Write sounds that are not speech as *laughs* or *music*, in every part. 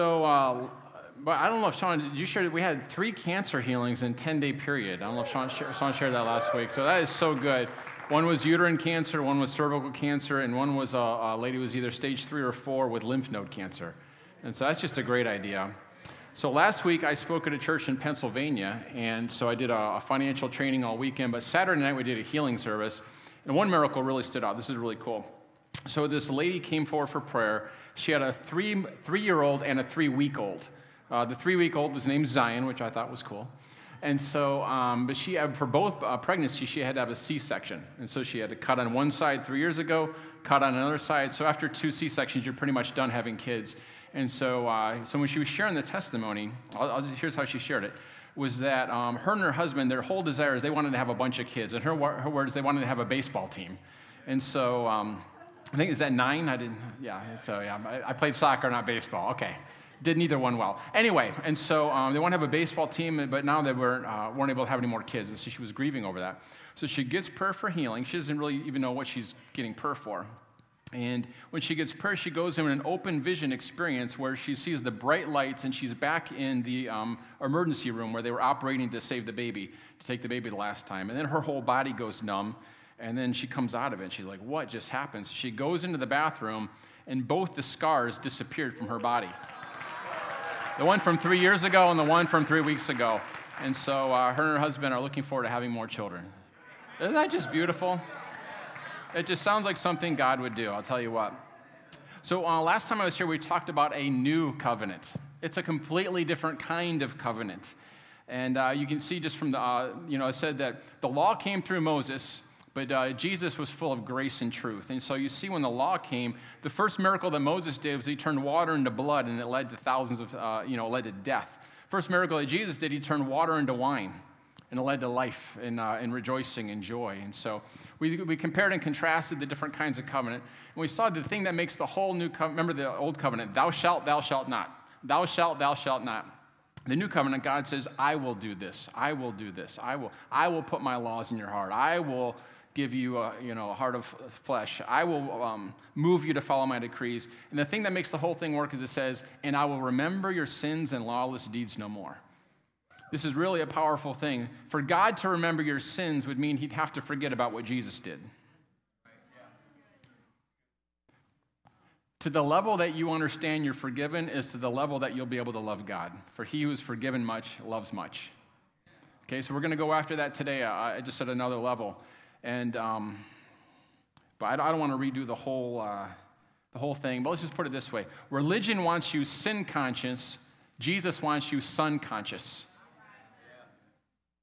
So, uh, but I don't know if Sean, did you share, that we had three cancer healings in 10 day period. I don't know if Sean, Sean shared that last week. So that is so good. One was uterine cancer, one was cervical cancer, and one was a, a lady who was either stage three or four with lymph node cancer. And so that's just a great idea. So last week I spoke at a church in Pennsylvania, and so I did a, a financial training all weekend. But Saturday night we did a healing service, and one miracle really stood out. This is really cool. So this lady came forward for prayer. She had a three three year old and a three week old. Uh, the three week old was named Zion, which I thought was cool. And so, um, but she, for both uh, pregnancies, she had to have a C section. And so she had to cut on one side three years ago, cut on another side. So after two C sections, you're pretty much done having kids. And so, uh, so when she was sharing the testimony, I'll, I'll just, here's how she shared it was that um, her and her husband, their whole desire is they wanted to have a bunch of kids. In her, her words, they wanted to have a baseball team. And so um, I think, is that nine? I didn't, yeah, so yeah, I, played soccer, not baseball. Okay did neither one well. Anyway, and so um, they want to have a baseball team, but now they weren't, uh, weren't able to have any more kids, and so she was grieving over that. So she gets prayer for healing. She doesn't really even know what she's getting prayer for. And when she gets prayer, she goes in an open vision experience where she sees the bright lights and she's back in the um, emergency room where they were operating to save the baby, to take the baby the last time. And then her whole body goes numb. And then she comes out of it. And she's like, What just happened? She goes into the bathroom, and both the scars disappeared from her body the one from three years ago and the one from three weeks ago. And so uh, her and her husband are looking forward to having more children. Isn't that just beautiful? It just sounds like something God would do, I'll tell you what. So, uh, last time I was here, we talked about a new covenant. It's a completely different kind of covenant. And uh, you can see just from the, uh, you know, I said that the law came through Moses, but uh, Jesus was full of grace and truth. And so you see, when the law came, the first miracle that Moses did was he turned water into blood, and it led to thousands of, uh, you know, led to death. First miracle that Jesus did, he turned water into wine, and it led to life and, uh, and rejoicing and joy. And so we, we compared and contrasted the different kinds of covenant, and we saw the thing that makes the whole new covenant, remember the old covenant, thou shalt, thou shalt not. Thou shalt, thou shalt not. The new covenant, God says, I will do this. I will do this. I will, I will put my laws in your heart. I will give you a, you know, a heart of flesh. I will um, move you to follow my decrees. And the thing that makes the whole thing work is it says, and I will remember your sins and lawless deeds no more. This is really a powerful thing. For God to remember your sins would mean he'd have to forget about what Jesus did. To the level that you understand you're forgiven is to the level that you'll be able to love God. For he who is forgiven much loves much. Okay, so we're going to go after that today. I just said another level. And, um, but I don't, want to redo the whole, uh, the whole thing. But let's just put it this way religion wants you sin conscious, Jesus wants you son conscious.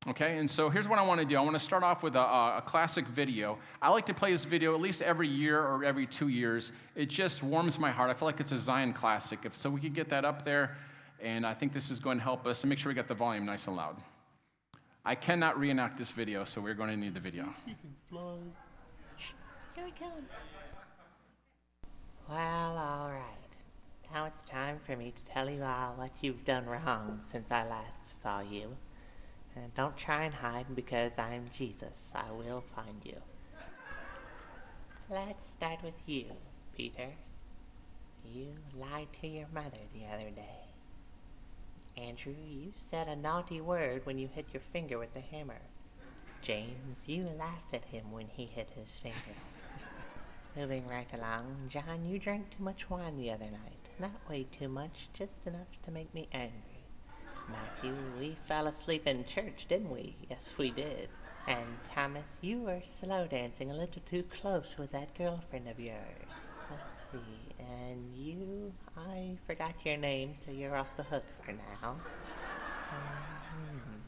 Okay, and so here's what I want to do. I want to start off with a, a, classic video. I like to play this video at least every year or every two years. It just warms my heart. I feel like it's a Zion classic. If, so we could get that up there, and I think this is going to help us. And make sure we get the volume nice and loud. I cannot reenact this video, so we're going to need the video. Here he comes. Well, all right. Now it's time for me to tell you all what you've done wrong since I last saw you. And don't try and hide because I'm Jesus. I will find you. Let's start with you, Peter. You lied to your mother the other day. Andrew, you said a naughty word when you hit your finger with the hammer. James, you laughed at him when he hit his finger. Moving right along, John, you drank too much wine the other night. Not way too much, just enough to make me angry. Matthew, we fell asleep in church, didn't we? Yes, we did. And Thomas, you were slow dancing a little too close with that girlfriend of yours. See. And you, I forgot your name, so you're off the hook for now. Um,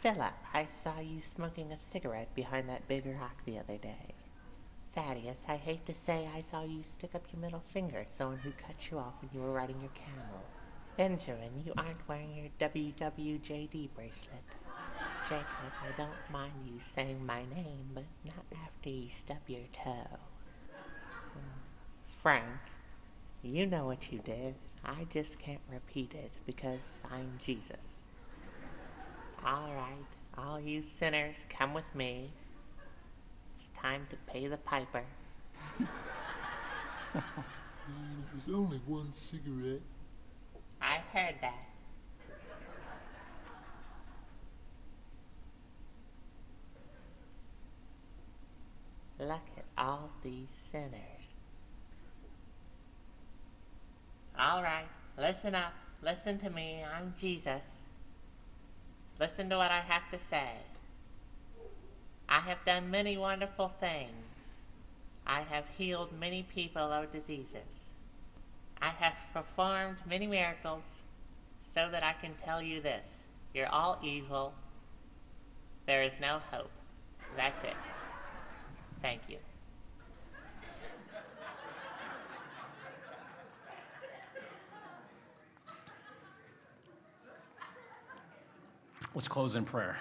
Philip, I saw you smoking a cigarette behind that big rock the other day. Thaddeus, I hate to say I saw you stick up your middle finger at someone who cut you off when you were riding your camel. Benjamin, you aren't wearing your WWJD bracelet. Jacob, I don't mind you saying my name, but not after you stub your toe. Frank, you know what you did. I just can't repeat it because I'm Jesus. All right, all you sinners, come with me. It's time to pay the piper. Man, if it's only one cigarette. I heard that. Look at all these sinners. All right, listen up. Listen to me. I'm Jesus. Listen to what I have to say. I have done many wonderful things. I have healed many people of diseases. I have performed many miracles so that I can tell you this. You're all evil. There is no hope. That's it. Thank you. Let's close in prayer.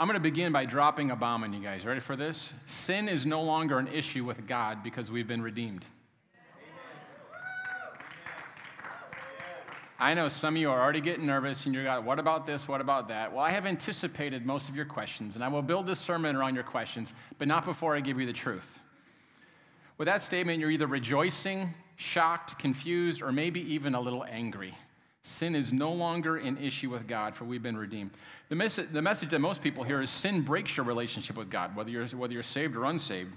I'm going to begin by dropping a bomb on you guys. Ready for this? Sin is no longer an issue with God because we've been redeemed. I know some of you are already getting nervous and you're like, what about this? What about that? Well, I have anticipated most of your questions, and I will build this sermon around your questions, but not before I give you the truth. With that statement, you're either rejoicing, shocked, confused, or maybe even a little angry. Sin is no longer an issue with God, for we've been redeemed. The, mes- the message that most people hear is sin breaks your relationship with God, whether you're, whether you're saved or unsaved.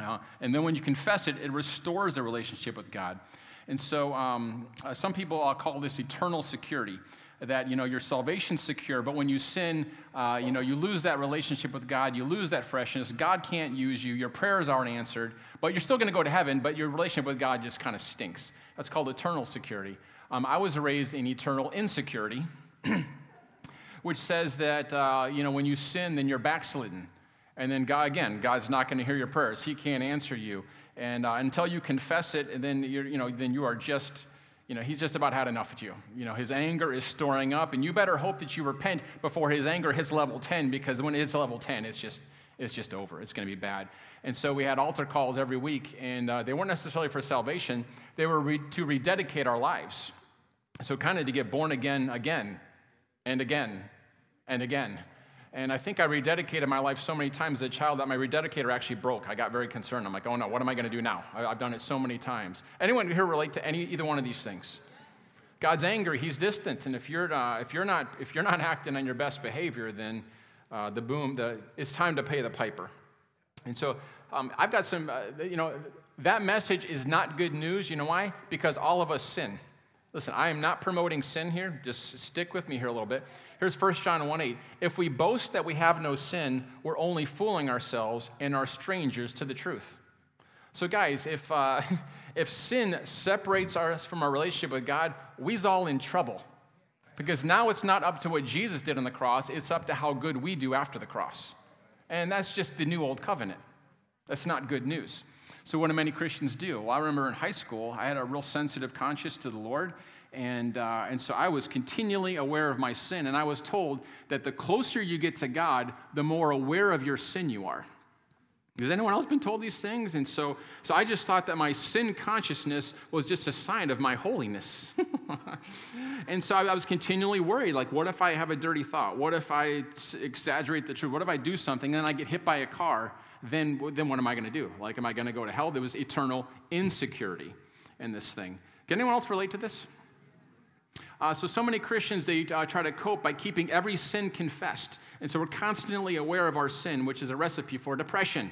Uh, and then when you confess it, it restores the relationship with God. And so um, uh, some people uh, call this eternal security that you know your salvation's secure. But when you sin uh, you know you lose that relationship with god you lose that freshness. God can't use you. Your prayers aren't answered but you're still going to go to heaven but your relationship with god just kind of stinks. That's called eternal security. Um, i was raised in eternal insecurity *clears throat* which says that uh, you know when you sin then you're backslidden. And then god again god's not going to hear your prayers. He can't answer you. And uh, until you confess it, and then you're, you know, then you are just, you know, he's just about had enough of you. You know, his anger is storing up, and you better hope that you repent before his anger hits level 10, because when it's level 10, it's just, it's just over. It's going to be bad. And so we had altar calls every week, and uh, they weren't necessarily for salvation. They were re- to rededicate our lives. So kind of to get born again, again, and again, and again. And I think I rededicated my life so many times as a child that my rededicator actually broke. I got very concerned. I'm like, oh no, what am I going to do now? I've done it so many times. Anyone here relate to any either one of these things? God's angry. He's distant, and if you're uh, if you're not if you're not *laughs* acting on your best behavior, then uh, the boom, the it's time to pay the piper. And so um, I've got some, uh, you know, that message is not good news. You know why? Because all of us sin. Listen, I am not promoting sin here. Just stick with me here a little bit. Here's 1 John 1 8. If we boast that we have no sin, we're only fooling ourselves and are strangers to the truth. So, guys, if, uh, *laughs* if sin separates us from our relationship with God, we's all in trouble. Because now it's not up to what Jesus did on the cross, it's up to how good we do after the cross. And that's just the new old covenant. That's not good news. So, what do many Christians do? Well, I remember in high school, I had a real sensitive conscience to the Lord, and, uh, and so I was continually aware of my sin. And I was told that the closer you get to God, the more aware of your sin you are. Has anyone else been told these things? And so, so I just thought that my sin consciousness was just a sign of my holiness. *laughs* and so I, I was continually worried like, what if I have a dirty thought? What if I exaggerate the truth? What if I do something and then I get hit by a car? Then, then what am I going to do? Like, am I going to go to hell? There was eternal insecurity in this thing. Can anyone else relate to this? Uh, so, so many Christians, they uh, try to cope by keeping every sin confessed. And so we're constantly aware of our sin, which is a recipe for depression.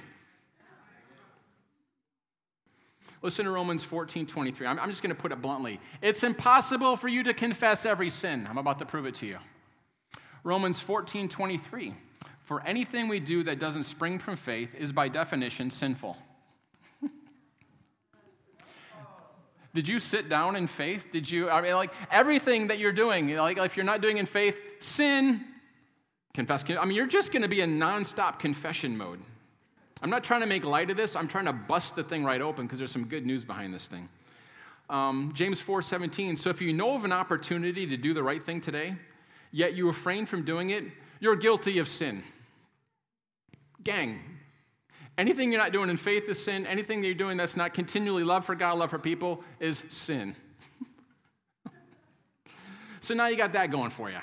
Listen to Romans 14 23. I'm, I'm just going to put it bluntly. It's impossible for you to confess every sin. I'm about to prove it to you. Romans 14 23. For anything we do that doesn't spring from faith is by definition sinful. *laughs* Did you sit down in faith? Did you, I mean, like everything that you're doing, like if you're not doing in faith, sin, confess. I mean, you're just going to be in nonstop confession mode. I'm not trying to make light of this. I'm trying to bust the thing right open because there's some good news behind this thing. Um, James 4:17. So if you know of an opportunity to do the right thing today, yet you refrain from doing it, you're guilty of sin. Gang, Anything you're not doing in faith is sin. Anything that you're doing that's not continually love for God, love for people is sin. *laughs* so now you got that going for you.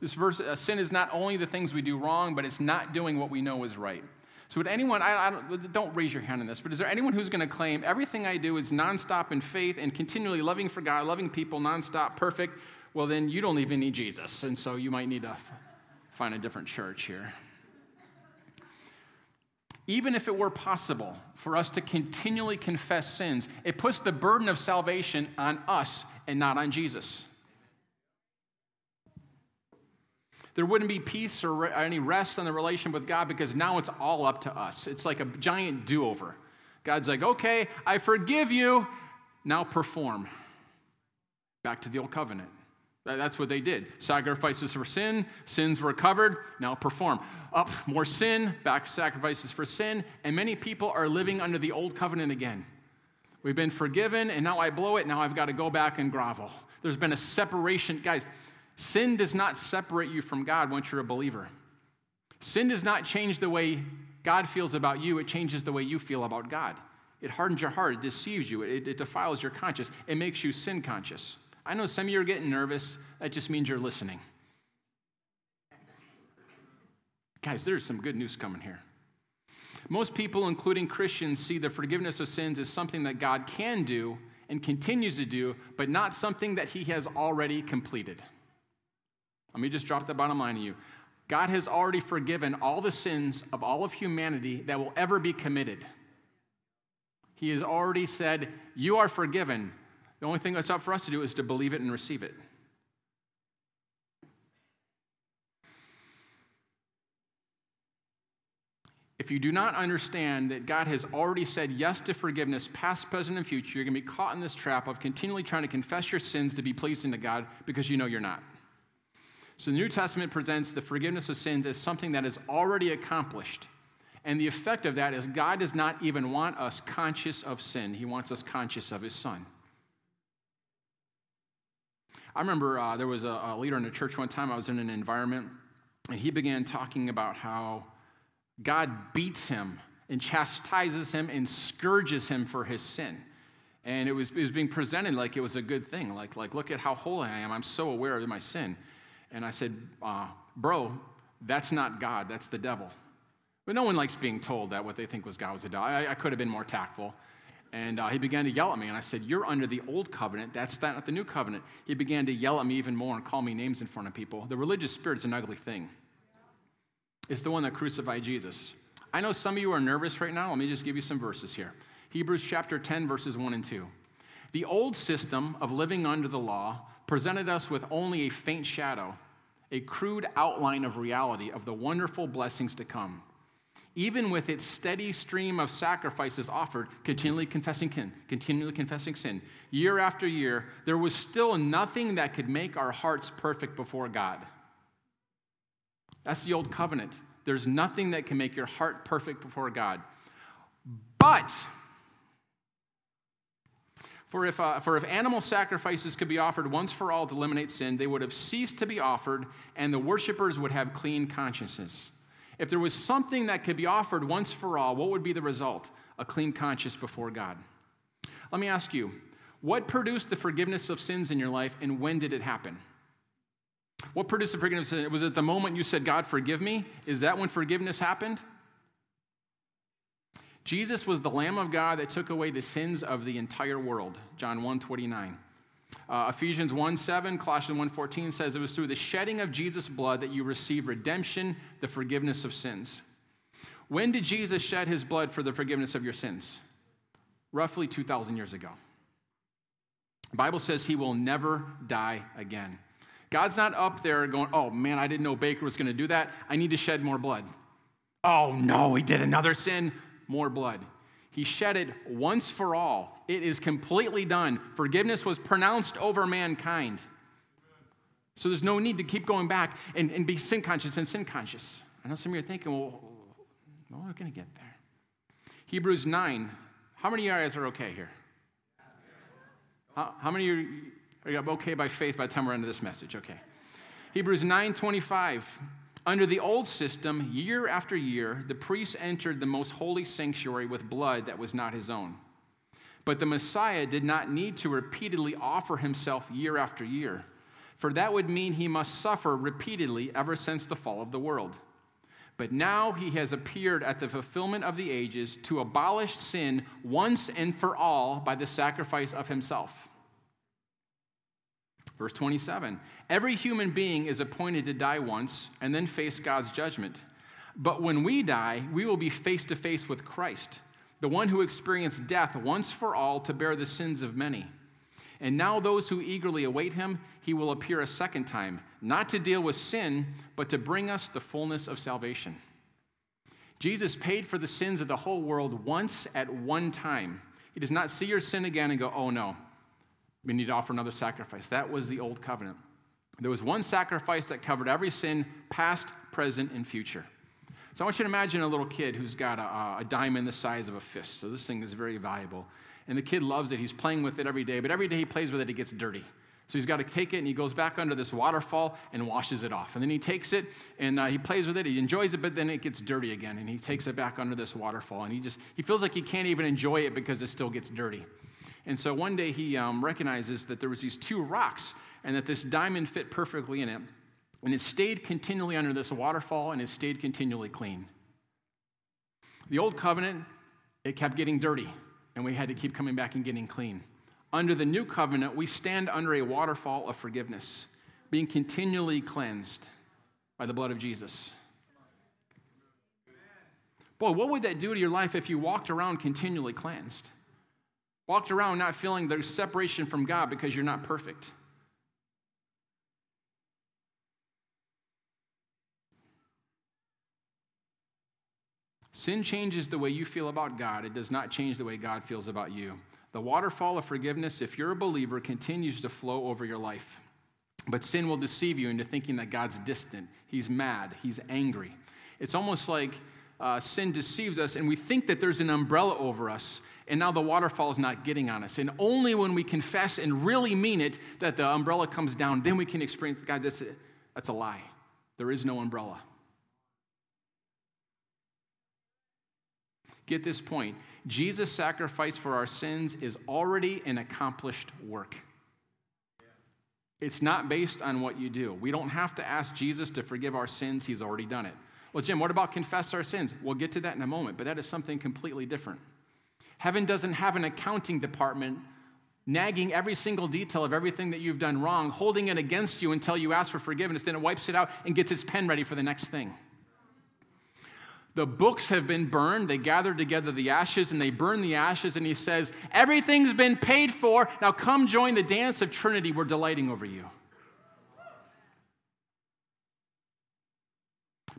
This verse, uh, sin is not only the things we do wrong, but it's not doing what we know is right. So, would anyone, I, I don't, don't raise your hand on this, but is there anyone who's going to claim everything I do is nonstop in faith and continually loving for God, loving people, nonstop, perfect? Well, then you don't even need Jesus. And so you might need to find a different church here. Even if it were possible for us to continually confess sins, it puts the burden of salvation on us and not on Jesus. There wouldn't be peace or any rest on the relation with God because now it's all up to us. It's like a giant do over. God's like, okay, I forgive you, now perform. Back to the old covenant. That's what they did. Sacrifices for sin, sins were covered, now perform. Up, more sin, back sacrifices for sin, and many people are living under the old covenant again. We've been forgiven, and now I blow it, now I've got to go back and grovel. There's been a separation. Guys, sin does not separate you from God once you're a believer. Sin does not change the way God feels about you, it changes the way you feel about God. It hardens your heart, it deceives you, it, it defiles your conscience, it makes you sin conscious. I know some of you are getting nervous. That just means you're listening. Guys, there's some good news coming here. Most people, including Christians, see the forgiveness of sins as something that God can do and continues to do, but not something that He has already completed. Let me just drop the bottom line to you. God has already forgiven all the sins of all of humanity that will ever be committed. He has already said, You are forgiven. The only thing that's up for us to do is to believe it and receive it. If you do not understand that God has already said yes to forgiveness, past, present, and future, you're going to be caught in this trap of continually trying to confess your sins to be pleasing to God because you know you're not. So the New Testament presents the forgiveness of sins as something that is already accomplished. And the effect of that is God does not even want us conscious of sin, He wants us conscious of His Son. I remember uh, there was a, a leader in the church one time, I was in an environment, and he began talking about how God beats him and chastises him and scourges him for his sin. And it was, it was being presented like it was a good thing. Like, like, look at how holy I am. I'm so aware of my sin. And I said, uh, Bro, that's not God, that's the devil. But no one likes being told that what they think was God was a devil. I, I could have been more tactful. And uh, he began to yell at me, and I said, You're under the old covenant. That's not the new covenant. He began to yell at me even more and call me names in front of people. The religious spirit is an ugly thing, it's the one that crucified Jesus. I know some of you are nervous right now. Let me just give you some verses here Hebrews chapter 10, verses 1 and 2. The old system of living under the law presented us with only a faint shadow, a crude outline of reality of the wonderful blessings to come even with its steady stream of sacrifices offered, continually confessing sin, continually confessing sin, year after year, there was still nothing that could make our hearts perfect before God. That's the old covenant. There's nothing that can make your heart perfect before God. But, for if, uh, for if animal sacrifices could be offered once for all to eliminate sin, they would have ceased to be offered, and the worshippers would have clean consciences. If there was something that could be offered once for all, what would be the result? A clean conscience before God. Let me ask you, what produced the forgiveness of sins in your life and when did it happen? What produced the forgiveness? Was it the moment you said, God, forgive me? Is that when forgiveness happened? Jesus was the Lamb of God that took away the sins of the entire world. John 1 29. Uh, Ephesians 1 7, Colossians 1 14 says, It was through the shedding of Jesus' blood that you receive redemption, the forgiveness of sins. When did Jesus shed his blood for the forgiveness of your sins? Roughly 2,000 years ago. The Bible says he will never die again. God's not up there going, oh man, I didn't know Baker was going to do that. I need to shed more blood. Oh no, he did another sin, more blood. He shed it once for all. It is completely done. Forgiveness was pronounced over mankind. So there's no need to keep going back and, and be sin conscious and sin conscious. I know some of you are thinking, well, well we're going to get there. Hebrews 9. How many of you guys are okay here? How, how many of you are okay by faith by the time we're into this message? Okay. Hebrews 9 25. Under the old system, year after year, the priest entered the most holy sanctuary with blood that was not his own. But the Messiah did not need to repeatedly offer himself year after year, for that would mean he must suffer repeatedly ever since the fall of the world. But now he has appeared at the fulfillment of the ages to abolish sin once and for all by the sacrifice of himself. Verse 27 Every human being is appointed to die once and then face God's judgment. But when we die, we will be face to face with Christ, the one who experienced death once for all to bear the sins of many. And now, those who eagerly await him, he will appear a second time, not to deal with sin, but to bring us the fullness of salvation. Jesus paid for the sins of the whole world once at one time. He does not see your sin again and go, oh no, we need to offer another sacrifice. That was the old covenant. There was one sacrifice that covered every sin, past, present, and future. So I want you to imagine a little kid who's got a, a diamond the size of a fist. So this thing is very valuable. And the kid loves it. He's playing with it every day, but every day he plays with it, it gets dirty. So he's got to take it and he goes back under this waterfall and washes it off. And then he takes it and uh, he plays with it. He enjoys it, but then it gets dirty again. And he takes it back under this waterfall. And he just, he feels like he can't even enjoy it because it still gets dirty. And so one day he um, recognizes that there was these two rocks and that this diamond fit perfectly in it. And it stayed continually under this waterfall and it stayed continually clean. The old covenant, it kept getting dirty and we had to keep coming back and getting clean. Under the new covenant, we stand under a waterfall of forgiveness, being continually cleansed by the blood of Jesus. Boy, what would that do to your life if you walked around continually cleansed? Walked around not feeling there's separation from God because you're not perfect. Sin changes the way you feel about God, it does not change the way God feels about you. The waterfall of forgiveness, if you're a believer, continues to flow over your life. But sin will deceive you into thinking that God's distant, He's mad, He's angry. It's almost like uh, sin deceives us, and we think that there's an umbrella over us, and now the waterfall is not getting on us. And only when we confess and really mean it that the umbrella comes down, then we can experience God, that's that's a lie. There is no umbrella. Get this point Jesus' sacrifice for our sins is already an accomplished work. It's not based on what you do. We don't have to ask Jesus to forgive our sins, He's already done it. Well, Jim, what about confess our sins? We'll get to that in a moment, but that is something completely different. Heaven doesn't have an accounting department nagging every single detail of everything that you've done wrong, holding it against you until you ask for forgiveness, then it wipes it out and gets its pen ready for the next thing. The books have been burned. They gathered together the ashes and they burn the ashes. And he says, Everything's been paid for. Now come join the dance of Trinity. We're delighting over you.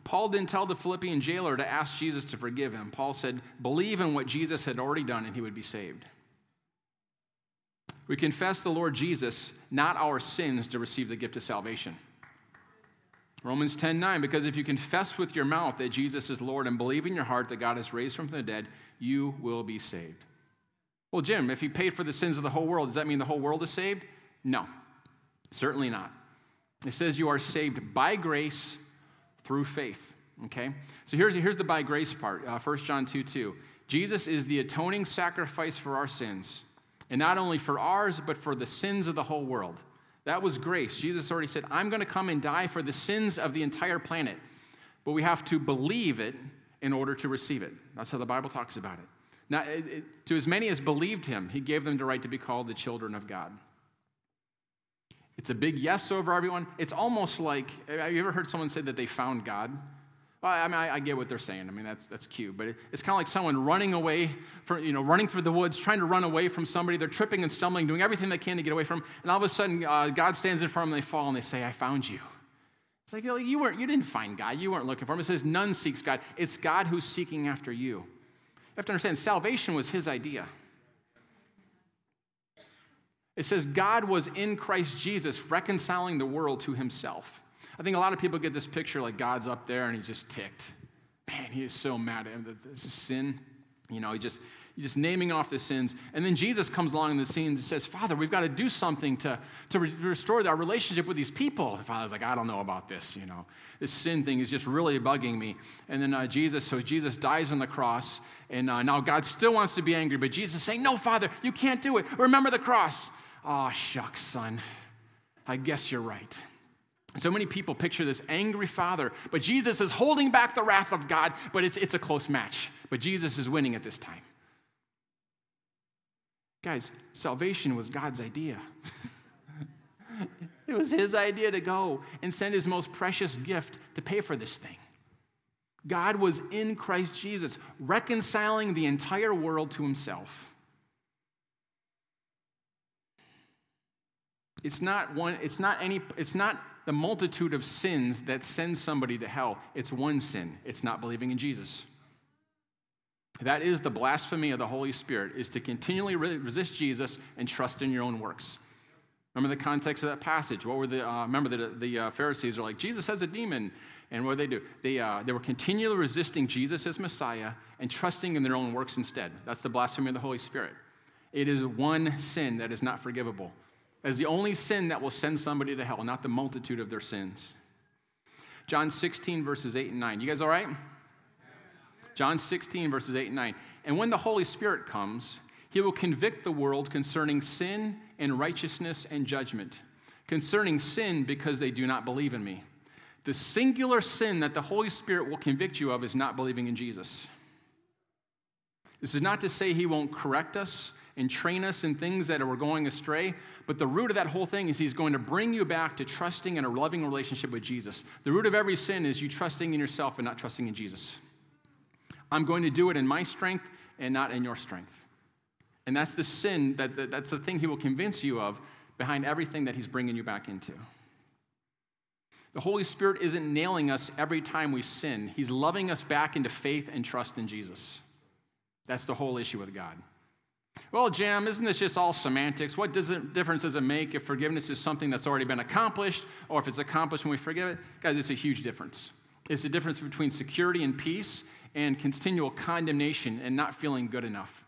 Paul didn't tell the Philippian jailer to ask Jesus to forgive him. Paul said, Believe in what Jesus had already done and he would be saved. We confess the Lord Jesus, not our sins, to receive the gift of salvation. Romans 10 9, because if you confess with your mouth that Jesus is Lord and believe in your heart that God has raised from the dead, you will be saved. Well, Jim, if he paid for the sins of the whole world, does that mean the whole world is saved? No, certainly not. It says you are saved by grace through faith. Okay? So here's, here's the by grace part uh, 1 John 2 2. Jesus is the atoning sacrifice for our sins, and not only for ours, but for the sins of the whole world. That was grace. Jesus already said, I'm going to come and die for the sins of the entire planet. But we have to believe it in order to receive it. That's how the Bible talks about it. Now, it, it, to as many as believed him, he gave them the right to be called the children of God. It's a big yes over everyone. It's almost like have you ever heard someone say that they found God? Well, I mean, I, I, get what they're saying. I mean, that's, that's cute. But it, it's kind of like someone running away, from, you know, running through the woods, trying to run away from somebody. They're tripping and stumbling, doing everything they can to get away from. And all of a sudden, uh, God stands in front of them, and they fall, and they say, I found you. It's like, you, weren't, you didn't find God. You weren't looking for him. It says, none seeks God. It's God who's seeking after you. You have to understand, salvation was his idea. It says, God was in Christ Jesus, reconciling the world to himself. I think a lot of people get this picture like God's up there and he's just ticked. Man, he is so mad at him. This is sin. You know, he just, just naming off the sins. And then Jesus comes along in the scene and says, Father, we've got to do something to, to re- restore our relationship with these people. The father's like, I don't know about this, you know. This sin thing is just really bugging me. And then uh, Jesus, so Jesus dies on the cross. And uh, now God still wants to be angry, but Jesus is saying, No, Father, you can't do it. Remember the cross. Oh, shucks, son. I guess you're right. So many people picture this angry father, but Jesus is holding back the wrath of God, but it's, it's a close match. But Jesus is winning at this time. Guys, salvation was God's idea. *laughs* it was his idea to go and send his most precious gift to pay for this thing. God was in Christ Jesus, reconciling the entire world to himself. It's not one, it's not any, it's not the multitude of sins that send somebody to hell. It's one sin. It's not believing in Jesus. That is the blasphemy of the Holy Spirit, is to continually resist Jesus and trust in your own works. Remember the context of that passage. What were the, uh, remember the, the uh, Pharisees are like, Jesus has a demon. And what did they do? They, uh, they were continually resisting Jesus as Messiah and trusting in their own works instead. That's the blasphemy of the Holy Spirit. It is one sin that is not forgivable. Is the only sin that will send somebody to hell, not the multitude of their sins. John 16, verses 8 and 9. You guys all right? John 16, verses 8 and 9. And when the Holy Spirit comes, he will convict the world concerning sin and righteousness and judgment. Concerning sin, because they do not believe in me the singular sin that the Holy Spirit will convict you of is not believing in Jesus. This is not to say He won't correct us and train us in things that are going astray, but the root of that whole thing is He's going to bring you back to trusting in a loving relationship with Jesus. The root of every sin is you trusting in yourself and not trusting in Jesus. I'm going to do it in my strength and not in your strength. And that's the sin, that, that's the thing He will convince you of behind everything that He's bringing you back into. The Holy Spirit isn't nailing us every time we sin, He's loving us back into faith and trust in Jesus. That's the whole issue with God. Well, Jim, isn't this just all semantics? What does it, difference does it make if forgiveness is something that's already been accomplished or if it's accomplished when we forgive it? Guys, it's a huge difference. It's the difference between security and peace and continual condemnation and not feeling good enough.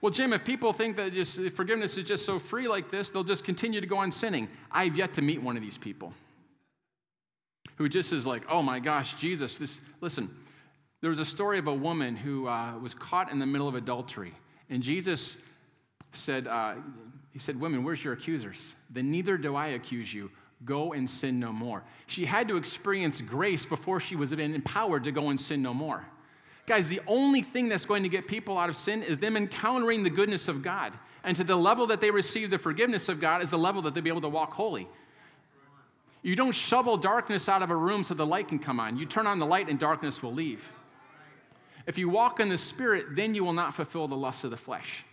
Well, Jim, if people think that just forgiveness is just so free like this, they'll just continue to go on sinning. I've yet to meet one of these people who just is like, oh my gosh, Jesus, this, listen, there was a story of a woman who uh, was caught in the middle of adultery. And Jesus said, uh, he said, women, where's your accusers? Then neither do I accuse you. Go and sin no more. She had to experience grace before she was empowered to go and sin no more. Guys, the only thing that's going to get people out of sin is them encountering the goodness of God. And to the level that they receive the forgiveness of God is the level that they'll be able to walk holy. You don't shovel darkness out of a room so the light can come on. You turn on the light and darkness will leave. If you walk in the Spirit, then you will not fulfill the lusts of the flesh.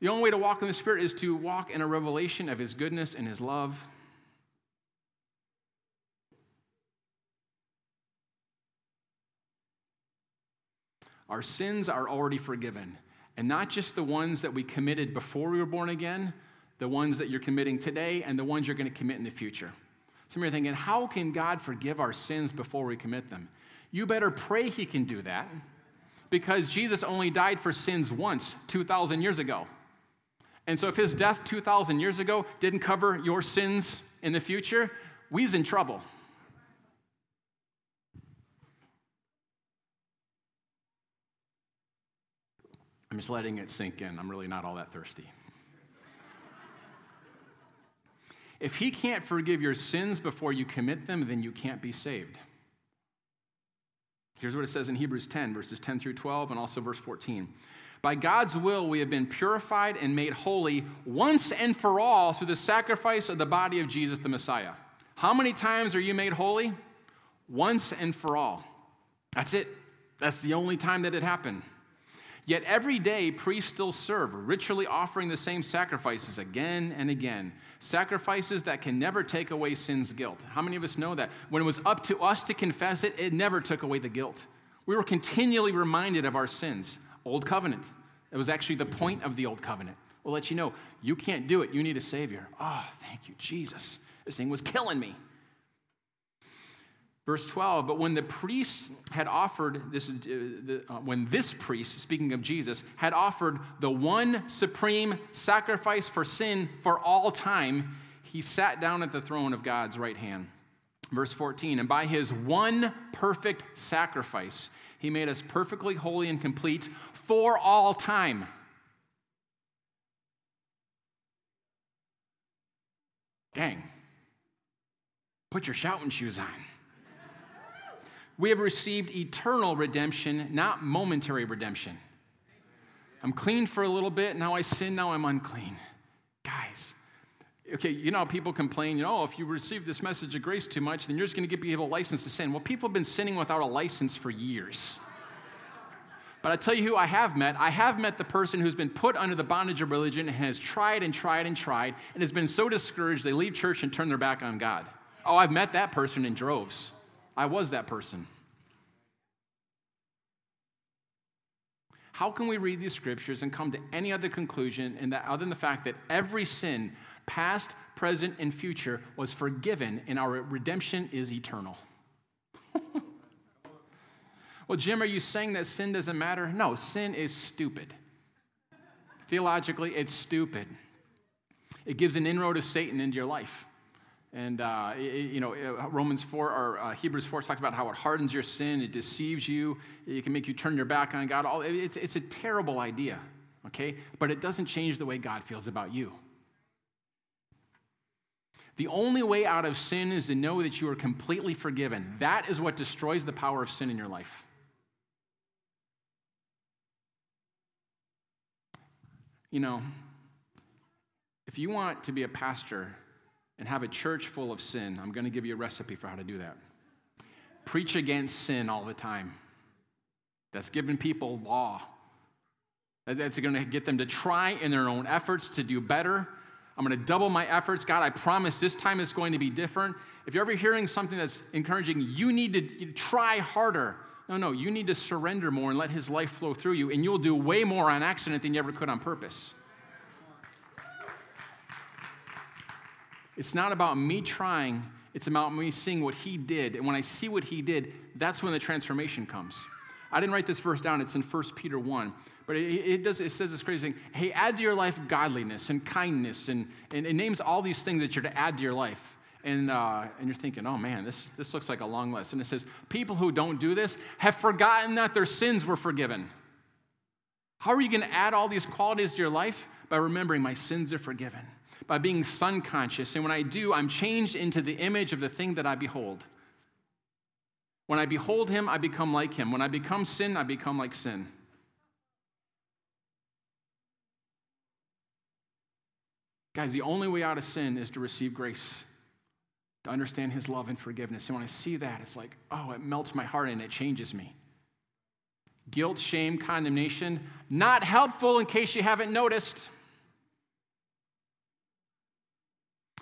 The only way to walk in the Spirit is to walk in a revelation of His goodness and His love. Our sins are already forgiven, and not just the ones that we committed before we were born again, the ones that you're committing today, and the ones you're going to commit in the future. Some of you are thinking, how can God forgive our sins before we commit them? You better pray He can do that because Jesus only died for sins once, 2,000 years ago. And so if His death 2,000 years ago didn't cover your sins in the future, we's in trouble. I'm just letting it sink in. I'm really not all that thirsty. If he can't forgive your sins before you commit them, then you can't be saved. Here's what it says in Hebrews 10, verses 10 through 12, and also verse 14. By God's will, we have been purified and made holy once and for all through the sacrifice of the body of Jesus the Messiah. How many times are you made holy? Once and for all. That's it. That's the only time that it happened. Yet every day, priests still serve, ritually offering the same sacrifices again and again. Sacrifices that can never take away sin's guilt. How many of us know that? When it was up to us to confess it, it never took away the guilt. We were continually reminded of our sins. Old covenant. It was actually the point of the old covenant. We'll let you know you can't do it. You need a Savior. Oh, thank you, Jesus. This thing was killing me. Verse 12, but when the priest had offered, this, uh, the, uh, when this priest, speaking of Jesus, had offered the one supreme sacrifice for sin for all time, he sat down at the throne of God's right hand. Verse 14, and by his one perfect sacrifice, he made us perfectly holy and complete for all time. Dang. Put your shouting shoes on. We have received eternal redemption, not momentary redemption. I'm clean for a little bit, now I sin, now I'm unclean. Guys, okay, you know how people complain, you know, oh, if you receive this message of grace too much, then you're just going to give people a license to sin. Well, people have been sinning without a license for years. But I tell you who I have met. I have met the person who's been put under the bondage of religion and has tried and tried and tried and has been so discouraged they leave church and turn their back on God. Oh, I've met that person in droves. I was that person. How can we read these scriptures and come to any other conclusion in that, other than the fact that every sin, past, present, and future, was forgiven and our redemption is eternal? *laughs* well, Jim, are you saying that sin doesn't matter? No, sin is stupid. Theologically, it's stupid. It gives an inroad of Satan into your life. And, uh, you know, uh, Romans 4 or uh, Hebrews 4 talks about how it hardens your sin, it deceives you, it can make you turn your back on God. All, it's, it's a terrible idea, okay? But it doesn't change the way God feels about you. The only way out of sin is to know that you are completely forgiven. That is what destroys the power of sin in your life. You know, if you want to be a pastor, and have a church full of sin, I'm going to give you a recipe for how to do that. Preach against sin all the time. That's giving people law. That's going to get them to try in their own efforts to do better. I'm going to double my efforts. God, I promise this time it's going to be different. If you're ever hearing something that's encouraging, you need to try harder. No, no, you need to surrender more and let His life flow through you, and you'll do way more on accident than you ever could on purpose. It's not about me trying, it's about me seeing what he did. And when I see what he did, that's when the transformation comes. I didn't write this verse down, it's in 1 Peter 1. But it, it, does, it says this crazy thing hey, add to your life godliness and kindness, and, and it names all these things that you're to add to your life. And, uh, and you're thinking, oh man, this, this looks like a long list. And it says, people who don't do this have forgotten that their sins were forgiven. How are you going to add all these qualities to your life? By remembering my sins are forgiven by being son conscious. And when I do, I'm changed into the image of the thing that I behold. When I behold him, I become like him. When I become sin, I become like sin. Guys, the only way out of sin is to receive grace, to understand his love and forgiveness. And when I see that, it's like, oh, it melts my heart and it changes me. Guilt, shame, condemnation, not helpful in case you haven't noticed.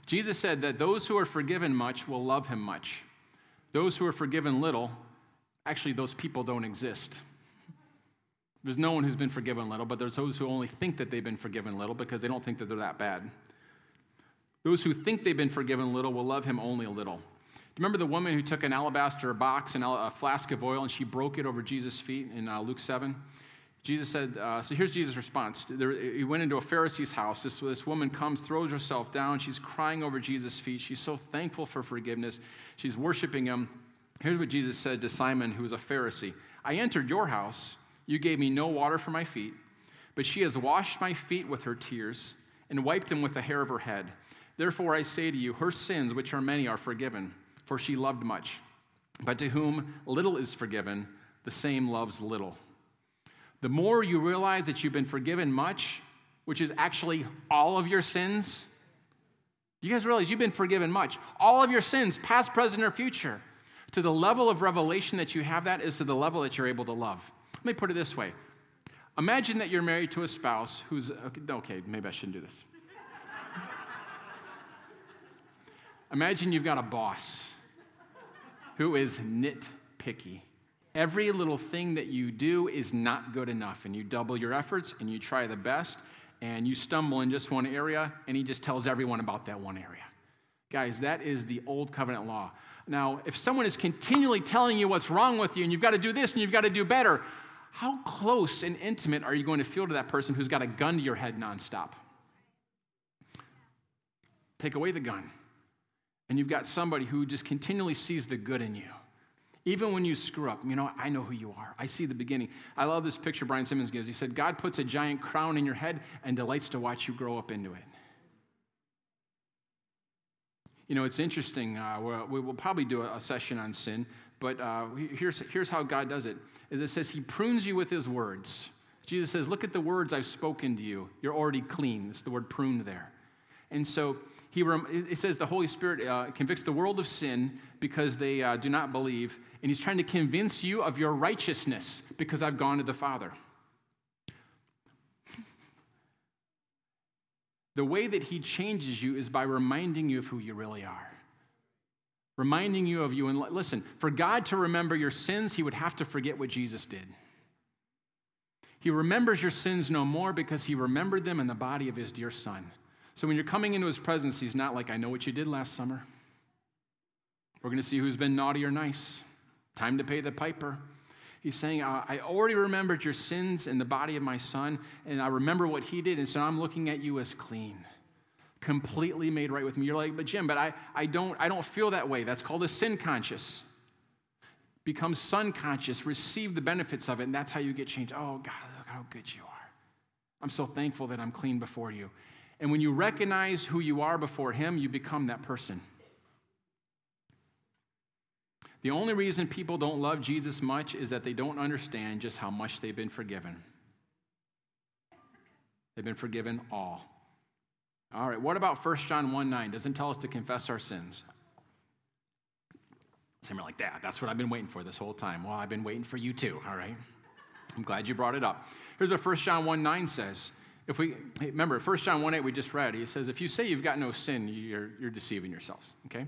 Jesus said that those who are forgiven much will love him much. Those who are forgiven little, actually, those people don't exist. There's no one who's been forgiven little, but there's those who only think that they've been forgiven little because they don't think that they're that bad. Those who think they've been forgiven little will love him only a little. Do you remember the woman who took an alabaster box and a flask of oil and she broke it over Jesus' feet in uh, Luke 7? Jesus said, uh, so here's Jesus' response. There, he went into a Pharisee's house. This, this woman comes, throws herself down. She's crying over Jesus' feet. She's so thankful for forgiveness. She's worshiping him. Here's what Jesus said to Simon, who was a Pharisee I entered your house. You gave me no water for my feet, but she has washed my feet with her tears and wiped them with the hair of her head. Therefore, I say to you, her sins, which are many, are forgiven, for she loved much. But to whom little is forgiven, the same loves little. The more you realize that you've been forgiven much, which is actually all of your sins, you guys realize you've been forgiven much. All of your sins, past, present, or future. To the level of revelation that you have that is to the level that you're able to love. Let me put it this way Imagine that you're married to a spouse who's, okay, okay maybe I shouldn't do this. Imagine you've got a boss who is nitpicky. Every little thing that you do is not good enough, and you double your efforts and you try the best, and you stumble in just one area, and he just tells everyone about that one area. Guys, that is the old covenant law. Now, if someone is continually telling you what's wrong with you, and you've got to do this and you've got to do better, how close and intimate are you going to feel to that person who's got a gun to your head nonstop? Take away the gun, and you've got somebody who just continually sees the good in you. Even when you screw up, you know, I know who you are. I see the beginning. I love this picture Brian Simmons gives. He said, God puts a giant crown in your head and delights to watch you grow up into it. You know, it's interesting. Uh, we'll, probably do a, a, session on sin, but uh, here's, here's how God does it. Is it says He prunes you with His words. Jesus says, Look at the words I've spoken to you. You're already clean. It's the word pruned there. And so he, it says the Holy Spirit uh, convicts the world of sin because they uh, do not believe. And he's trying to convince you of your righteousness because I've gone to the Father. The way that he changes you is by reminding you of who you really are. Reminding you of you. And listen, for God to remember your sins, he would have to forget what Jesus did. He remembers your sins no more because he remembered them in the body of his dear son. So when you're coming into his presence, he's not like, I know what you did last summer. We're going to see who's been naughty or nice. Time to pay the piper. He's saying, I already remembered your sins in the body of my son, and I remember what he did, and so I'm looking at you as clean, completely made right with me. You're like, but Jim, but I, I, don't, I don't feel that way. That's called a sin conscious. Become son conscious, receive the benefits of it, and that's how you get changed. Oh, God, look how good you are. I'm so thankful that I'm clean before you. And when you recognize who you are before him, you become that person. The only reason people don't love Jesus much is that they don't understand just how much they've been forgiven. They've been forgiven all. All right, what about 1 John 1 9? Doesn't tell us to confess our sins. Something like that. That's what I've been waiting for this whole time. Well, I've been waiting for you too, all right? I'm glad you brought it up. Here's what 1 John 1 9 says. If we remember 1 John 1 8 we just read, he says, if you say you've got no sin, you're, you're deceiving yourselves. Okay?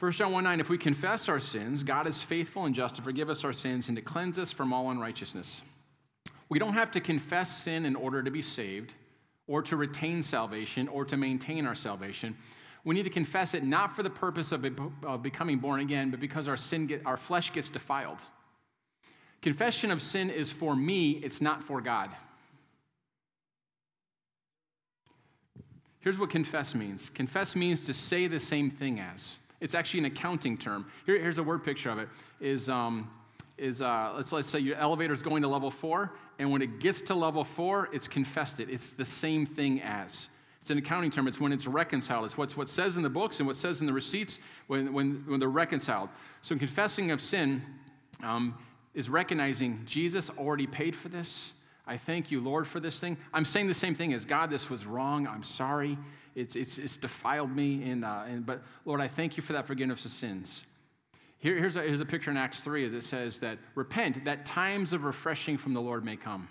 1 John 1 9, if we confess our sins, God is faithful and just to forgive us our sins and to cleanse us from all unrighteousness. We don't have to confess sin in order to be saved or to retain salvation or to maintain our salvation. We need to confess it not for the purpose of, of becoming born again, but because our, sin get, our flesh gets defiled. Confession of sin is for me, it's not for God. Here's what confess means confess means to say the same thing as. It's actually an accounting term. Here, here's a word picture of it. Is, um, is uh, let's, let's say your elevator is going to level four, and when it gets to level four, it's confessed it. It's the same thing as. It's an accounting term. It's when it's reconciled. It's what's what says in the books and what says in the receipts when, when, when they're reconciled. So confessing of sin um, is recognizing Jesus already paid for this. I thank you, Lord, for this thing. I'm saying the same thing as God, this was wrong. I'm sorry. It's, it's, it's defiled me. And, uh, and, but Lord, I thank you for that forgiveness of sins. Here, here's, a, here's a picture in Acts 3 that says that repent, that times of refreshing from the Lord may come.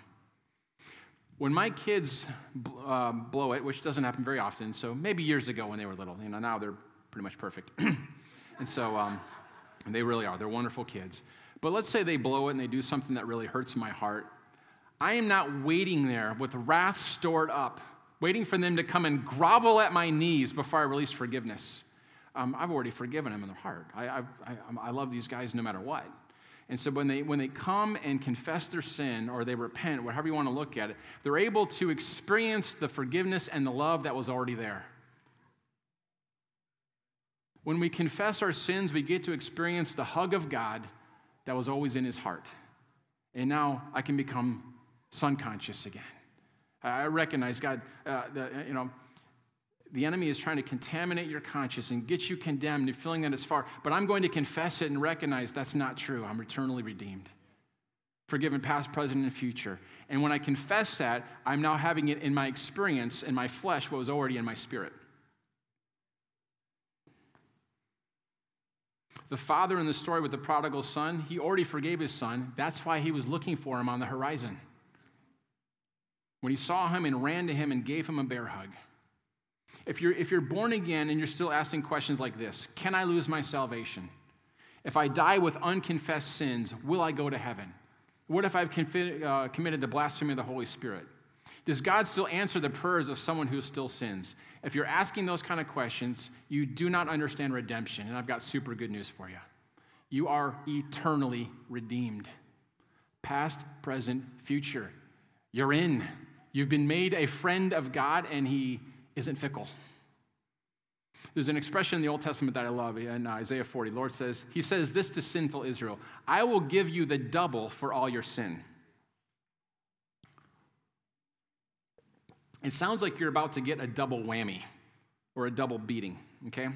When my kids um, blow it, which doesn't happen very often, so maybe years ago when they were little, you know, now they're pretty much perfect. *clears throat* and so um, and they really are. They're wonderful kids. But let's say they blow it and they do something that really hurts my heart. I am not waiting there with wrath stored up waiting for them to come and grovel at my knees before I release forgiveness. Um, I've already forgiven them in their heart. I, I, I, I love these guys no matter what. And so when they, when they come and confess their sin or they repent, whatever you want to look at it, they're able to experience the forgiveness and the love that was already there. When we confess our sins, we get to experience the hug of God that was always in his heart. And now I can become son conscious again. I recognize, God, uh, the, you know, the enemy is trying to contaminate your conscience and get you condemned and feeling that it's far. But I'm going to confess it and recognize that's not true. I'm eternally redeemed, forgiven past, present, and future. And when I confess that, I'm now having it in my experience, in my flesh, what was already in my spirit. The father in the story with the prodigal son, he already forgave his son. That's why he was looking for him on the horizon when he saw him and ran to him and gave him a bear hug. If you're, if you're born again and you're still asking questions like this Can I lose my salvation? If I die with unconfessed sins, will I go to heaven? What if I've confi- uh, committed the blasphemy of the Holy Spirit? Does God still answer the prayers of someone who still sins? If you're asking those kind of questions, you do not understand redemption. And I've got super good news for you. You are eternally redeemed, past, present, future. You're in. You've been made a friend of God, and He isn't fickle. There's an expression in the Old Testament that I love in Isaiah 40. The Lord says, He says this to sinful Israel I will give you the double for all your sin. It sounds like you're about to get a double whammy or a double beating, okay?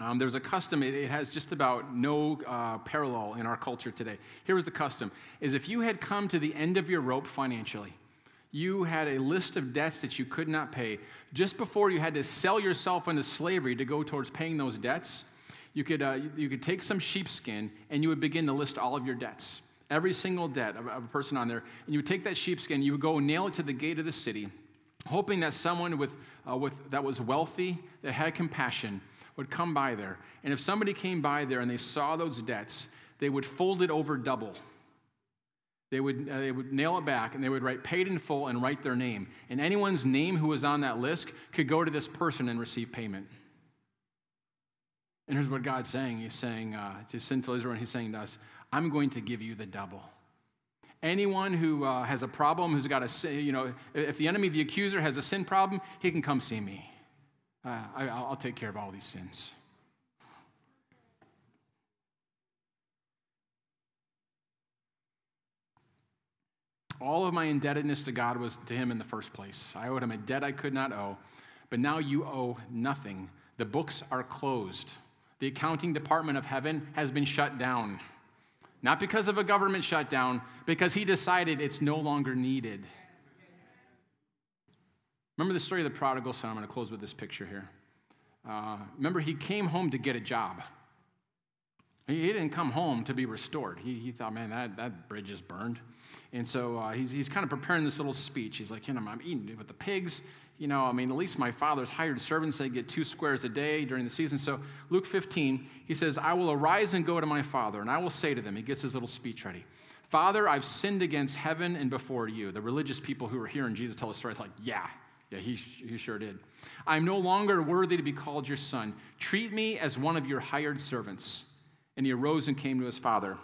Um, there's a custom, it, it, has just about no uh, parallel in our culture today. Here was the custom, is if you had come to the end of your rope financially, you had a list of debts that you could not pay. Just before you had to sell yourself into slavery to go towards paying those debts, you could, uh, you could take some sheepskin and you would begin to list all of your debts, every single debt of, of a person on there. And you would take that sheepskin, you would go nail it to the gate of the city, hoping that someone with, uh, with, that was wealthy, that had compassion, would come by there. And if somebody came by there and they saw those debts, they would fold it over double they would, uh, they would nail it back and they would write paid in full and write their name. And anyone's name who was on that list could go to this person and receive payment. And here's what God's saying He's saying uh, to sinful Israel, and He's saying to us, I'm going to give you the double. Anyone who uh, has a problem, who's got a you know, if the enemy, the accuser, has a sin problem, he can come see me. Uh, I, I'll take care of all these sins. All of my indebtedness to God was to Him in the first place. I owed Him a debt I could not owe, but now you owe nothing. The books are closed. The accounting department of heaven has been shut down. Not because of a government shutdown, because He decided it's no longer needed. Remember the story of the prodigal son? I'm going to close with this picture here. Uh, remember, he came home to get a job. He, he didn't come home to be restored. He, he thought, man, that, that bridge is burned. And so uh, he's, he's kind of preparing this little speech. He's like, you know, I'm eating with the pigs. You know, I mean, at least my father's hired servants, they get two squares a day during the season. So Luke 15, he says, I will arise and go to my father, and I will say to them, he gets his little speech ready. Father, I've sinned against heaven and before you. The religious people who were hearing Jesus tell the story, it's like, yeah, yeah, he, he sure did. I'm no longer worthy to be called your son. Treat me as one of your hired servants. And he arose and came to his father.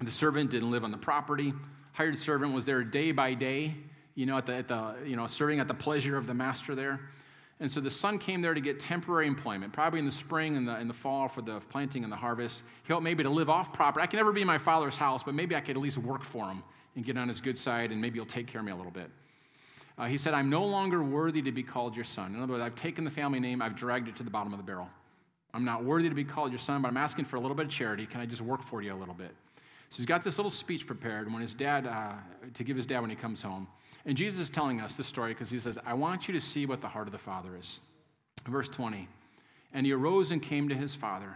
The servant didn't live on the property hired servant was there day by day, you know, at the, at the, you know, serving at the pleasure of the master there. And so the son came there to get temporary employment, probably in the spring and the, in the fall for the planting and the harvest. He hoped maybe to live off property. I can never be in my father's house, but maybe I could at least work for him and get on his good side, and maybe he'll take care of me a little bit. Uh, he said, I'm no longer worthy to be called your son. In other words, I've taken the family name, I've dragged it to the bottom of the barrel. I'm not worthy to be called your son, but I'm asking for a little bit of charity. Can I just work for you a little bit? So he's got this little speech prepared when his dad, uh, to give his dad when he comes home. And Jesus is telling us this story because he says, I want you to see what the heart of the Father is. Verse 20. And he arose and came to his father.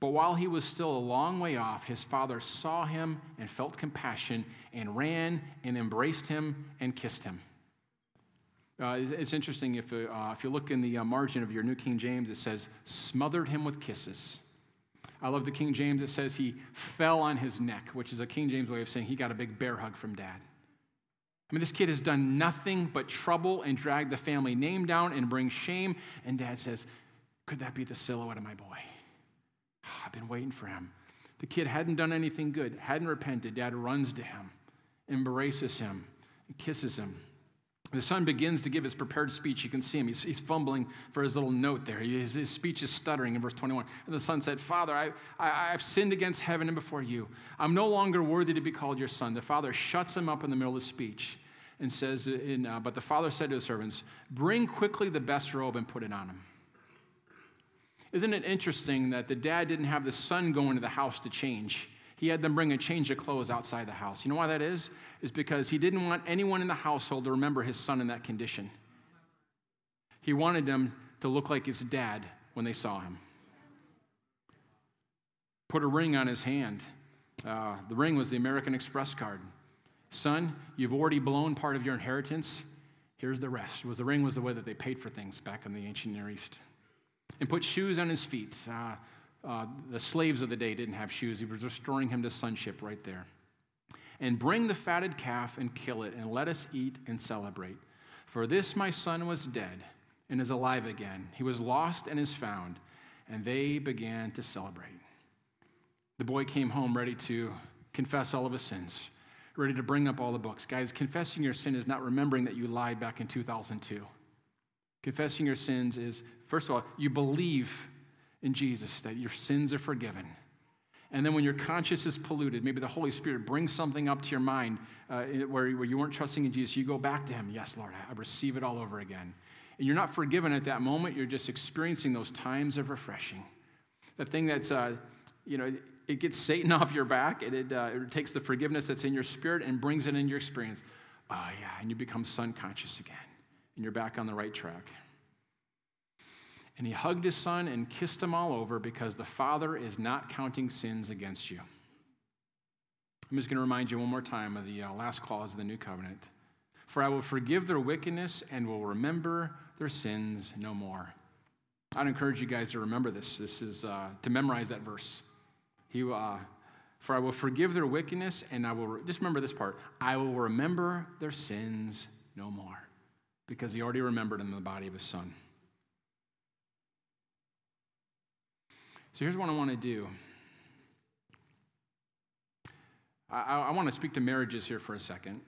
But while he was still a long way off, his father saw him and felt compassion and ran and embraced him and kissed him. Uh, it's interesting if, uh, if you look in the uh, margin of your New King James, it says, smothered him with kisses. I love the King James. It says he fell on his neck, which is a King James way of saying he got a big bear hug from dad. I mean, this kid has done nothing but trouble and drag the family name down and bring shame. And dad says, Could that be the silhouette of my boy? *sighs* I've been waiting for him. The kid hadn't done anything good, hadn't repented. Dad runs to him, embraces him, and kisses him. The son begins to give his prepared speech. You can see him. He's, he's fumbling for his little note there. His, his, speech is stuttering in verse 21. And the son said, Father, I, I, I've sinned against heaven and before you. I'm no longer worthy to be called your son. The father shuts him up in the middle of the speech and says, in, uh, But the father said to his servants, Bring quickly the best robe and put it on him. Isn't it interesting that the dad didn't have the son go into the house to change? He had them bring a change of clothes outside the house. You know why that is? is because he didn't want anyone in the household to remember his son in that condition. He wanted them to look like his dad when they saw him. Put a ring on his hand. Uh, the ring was the American Express card. Son, you've already blown part of your inheritance. Here's the rest. Was the ring was the way that they paid for things back in the ancient Near East. And put shoes on his feet. Uh, uh, the slaves of the day didn't have shoes. He was restoring him to sonship right there and bring the fatted calf and kill it, and let us eat and celebrate. For this my son was dead and is alive again. He was lost and is found. And they began to celebrate. The boy came home ready to confess all of his sins, ready to bring up all the books. Guys, confessing your sin is not remembering that you lied back in 2002. Confessing your sins is, first of all, you believe in Jesus that your sins are forgiven and then when your conscience is polluted, maybe the Holy Spirit brings something up to your mind uh, where, where you weren't trusting in Jesus, you go back to Him. Yes, Lord, I receive it all over again. And you're not forgiven at that moment, you're just experiencing those times of refreshing. the thing that's, uh, you know, it gets Satan *laughs* off your back and it, uh, it takes the forgiveness that's in your spirit and brings it into your experience. Oh, yeah, and you become son conscious again and you're back on the right track. And he hugged his son and kissed him all over because the Father is not counting sins against you. I'm just going to remind you one more time of the uh, last clause of the new covenant. For I will forgive their wickedness and will remember their sins no more. I'd encourage you guys to remember this. This is uh, to memorize that verse. He, uh, for I will forgive their wickedness and I will, re- just remember this part I will remember their sins no more because he already remembered in the body of his son. So here's what I want to do. I, I want to speak to marriages here for a second.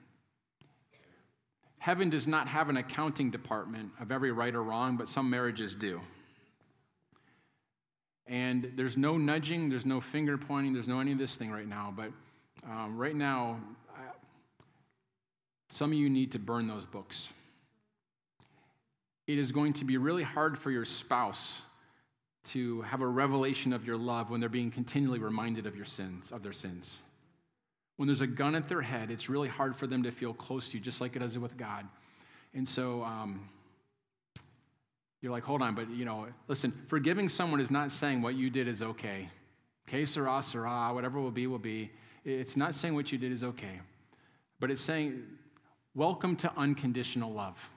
Heaven does not have an accounting department of every right or wrong, but some marriages do. And there's no nudging, there's no finger pointing, there's no any of this thing right now. But um, right now, I, some of you need to burn those books. It is going to be really hard for your spouse to have a revelation of your love when they're being continually reminded of your sins, of their sins. When there's a gun at their head, it's really hard for them to feel close to you, just like it is with God. And so um, you're like, hold on, but you know, listen, forgiving someone is not saying what you did is okay. Okay, sera, sera, whatever will be, will be. It's not saying what you did is okay, but it's saying, welcome to unconditional love.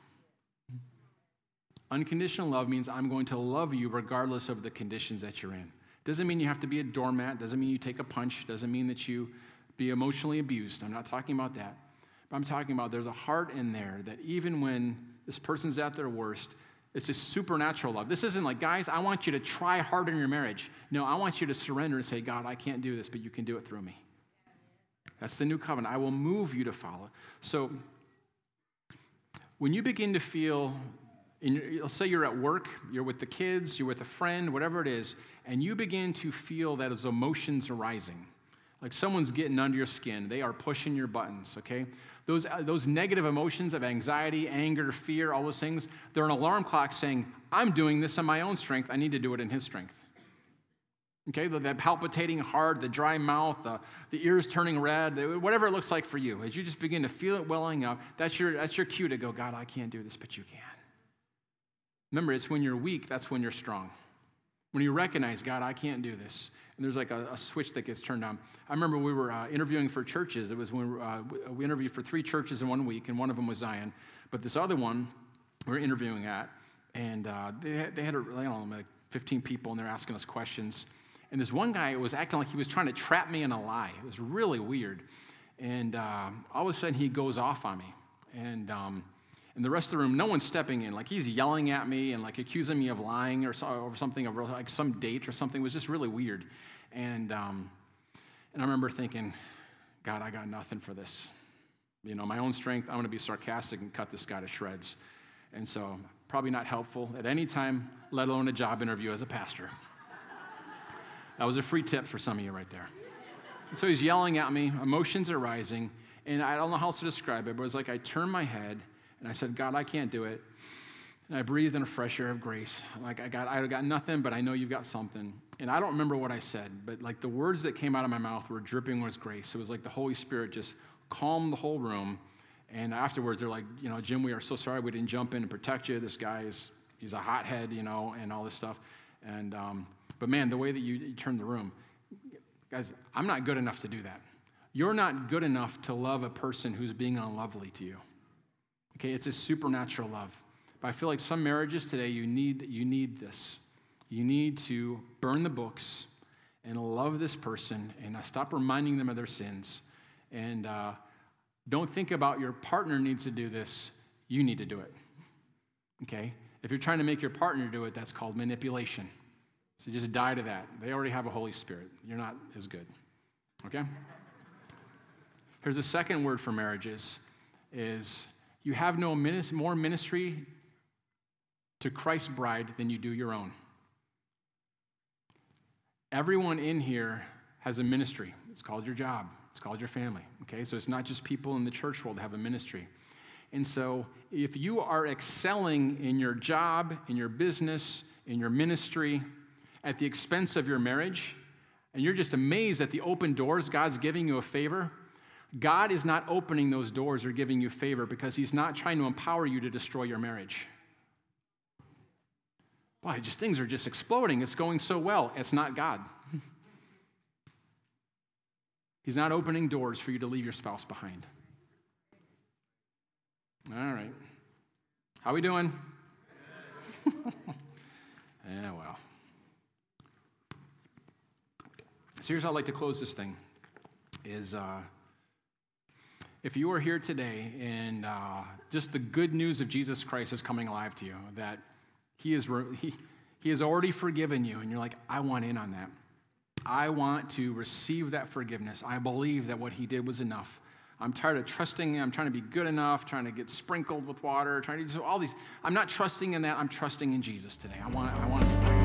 Unconditional love means I'm going to love you regardless of the conditions that you're in. Doesn't mean you have to be a doormat, doesn't mean you take a punch, doesn't mean that you be emotionally abused. I'm not talking about that. But I'm talking about there's a heart in there that even when this person's at their worst, it's this supernatural love. This isn't like, guys, I want you to try hard in your marriage. No, I want you to surrender and say, God, I can't do this, but you can do it through me. That's the new covenant. I will move you to follow. So when you begin to feel let's say you're at work, you're with the kids, you're with a friend, whatever it is, and you begin to feel that as emotions are rising, like someone's getting under your skin, they are pushing your buttons, okay? Those, uh, those negative emotions of anxiety, anger, fear, all those things, they're an alarm clock saying, I'm doing this on my own strength, I need to do it in His strength. Okay, the, the palpitating heart, the dry mouth, the, the ears turning red, whatever it looks like for you, as you just begin to feel it welling up, that's your, that's your cue to go, God, I can't do this, but you can. Remember, it's when you're weak, that's when you're strong. When you recognize, God, I can't do this. And there's like a, a switch that gets turned on. I remember we were uh, interviewing for churches. It was when uh, we interviewed for three churches in one week, and one of them was Zion. But this other one we were interviewing at, and uh, they, had, they had a, I don't know, like 15 people, and they're asking us questions. And this one guy was acting like he was trying to trap me in a lie. It was really weird. And uh, all of a sudden, he goes off on me. And um, and the rest of the room, no one's stepping in. Like he's yelling at me and like accusing me of lying or, so, or something, of like some date or something. It was just really weird. And, um, and I remember thinking, God, I got nothing for this. You know, my own strength, I'm going to be sarcastic and cut this guy to shreds. And so, probably not helpful at any time, let alone a job interview as a pastor. that was a free tip for some of you right there. So he's yelling at me, emotions are rising, and I don't know how else to describe it, but it was like I turned my head and I said, God, I can't do it. And I breathed in a fresh air of grace. Like I got, I got nothing, but I know you've got something. And I don't remember what I said, but like the words that came out of my mouth were dripping with grace. It was like the Holy Spirit just calmed the whole room. And afterwards, they're like, you know, Jim, we are so sorry we didn't jump in and protect you. This guy is, he's a hothead, you know, and all this stuff. And, um, but man, the way that you, you turned the room, guys, I'm not good enough to do that. You're not good enough to love a person who's being unlovely to you. Okay, it's a supernatural love. But I feel like some marriages today, you need, you need this. You need to burn the books and love this person and uh, stop reminding them of their sins. And uh, don't think about your partner needs to do this. You need to do it. Okay? If you're trying to make your partner do it, that's called manipulation. So just die to that. They already have a Holy Spirit. You're not as good. Okay? Here's a second word for marriages is you have no more ministry to Christ's bride than you do your own. Everyone in here has a ministry. It's called your job, it's called your family. Okay, so it's not just people in the church world have a ministry. And so, if you are excelling in your job, in your business, in your ministry, at the expense of your marriage, and you're just amazed at the open doors God's giving you a favor, God is not opening those doors or giving you favor because He's not trying to empower you to destroy your marriage. Boy, just things are just exploding. It's going so well. It's not God. *laughs* He's not opening doors for you to leave your spouse behind. All right. How are we doing? *laughs* yeah, well. So here's how I'd like to close this thing is uh, if you are here today and uh, just the good news of Jesus Christ is coming alive to you, that he, is re- he, he has already forgiven you, and you're like, I want in on that. I want to receive that forgiveness. I believe that what he did was enough. I'm tired of trusting. I'm trying to be good enough, trying to get sprinkled with water, trying to do all these. I'm not trusting in that. I'm trusting in Jesus today. I want, I want to.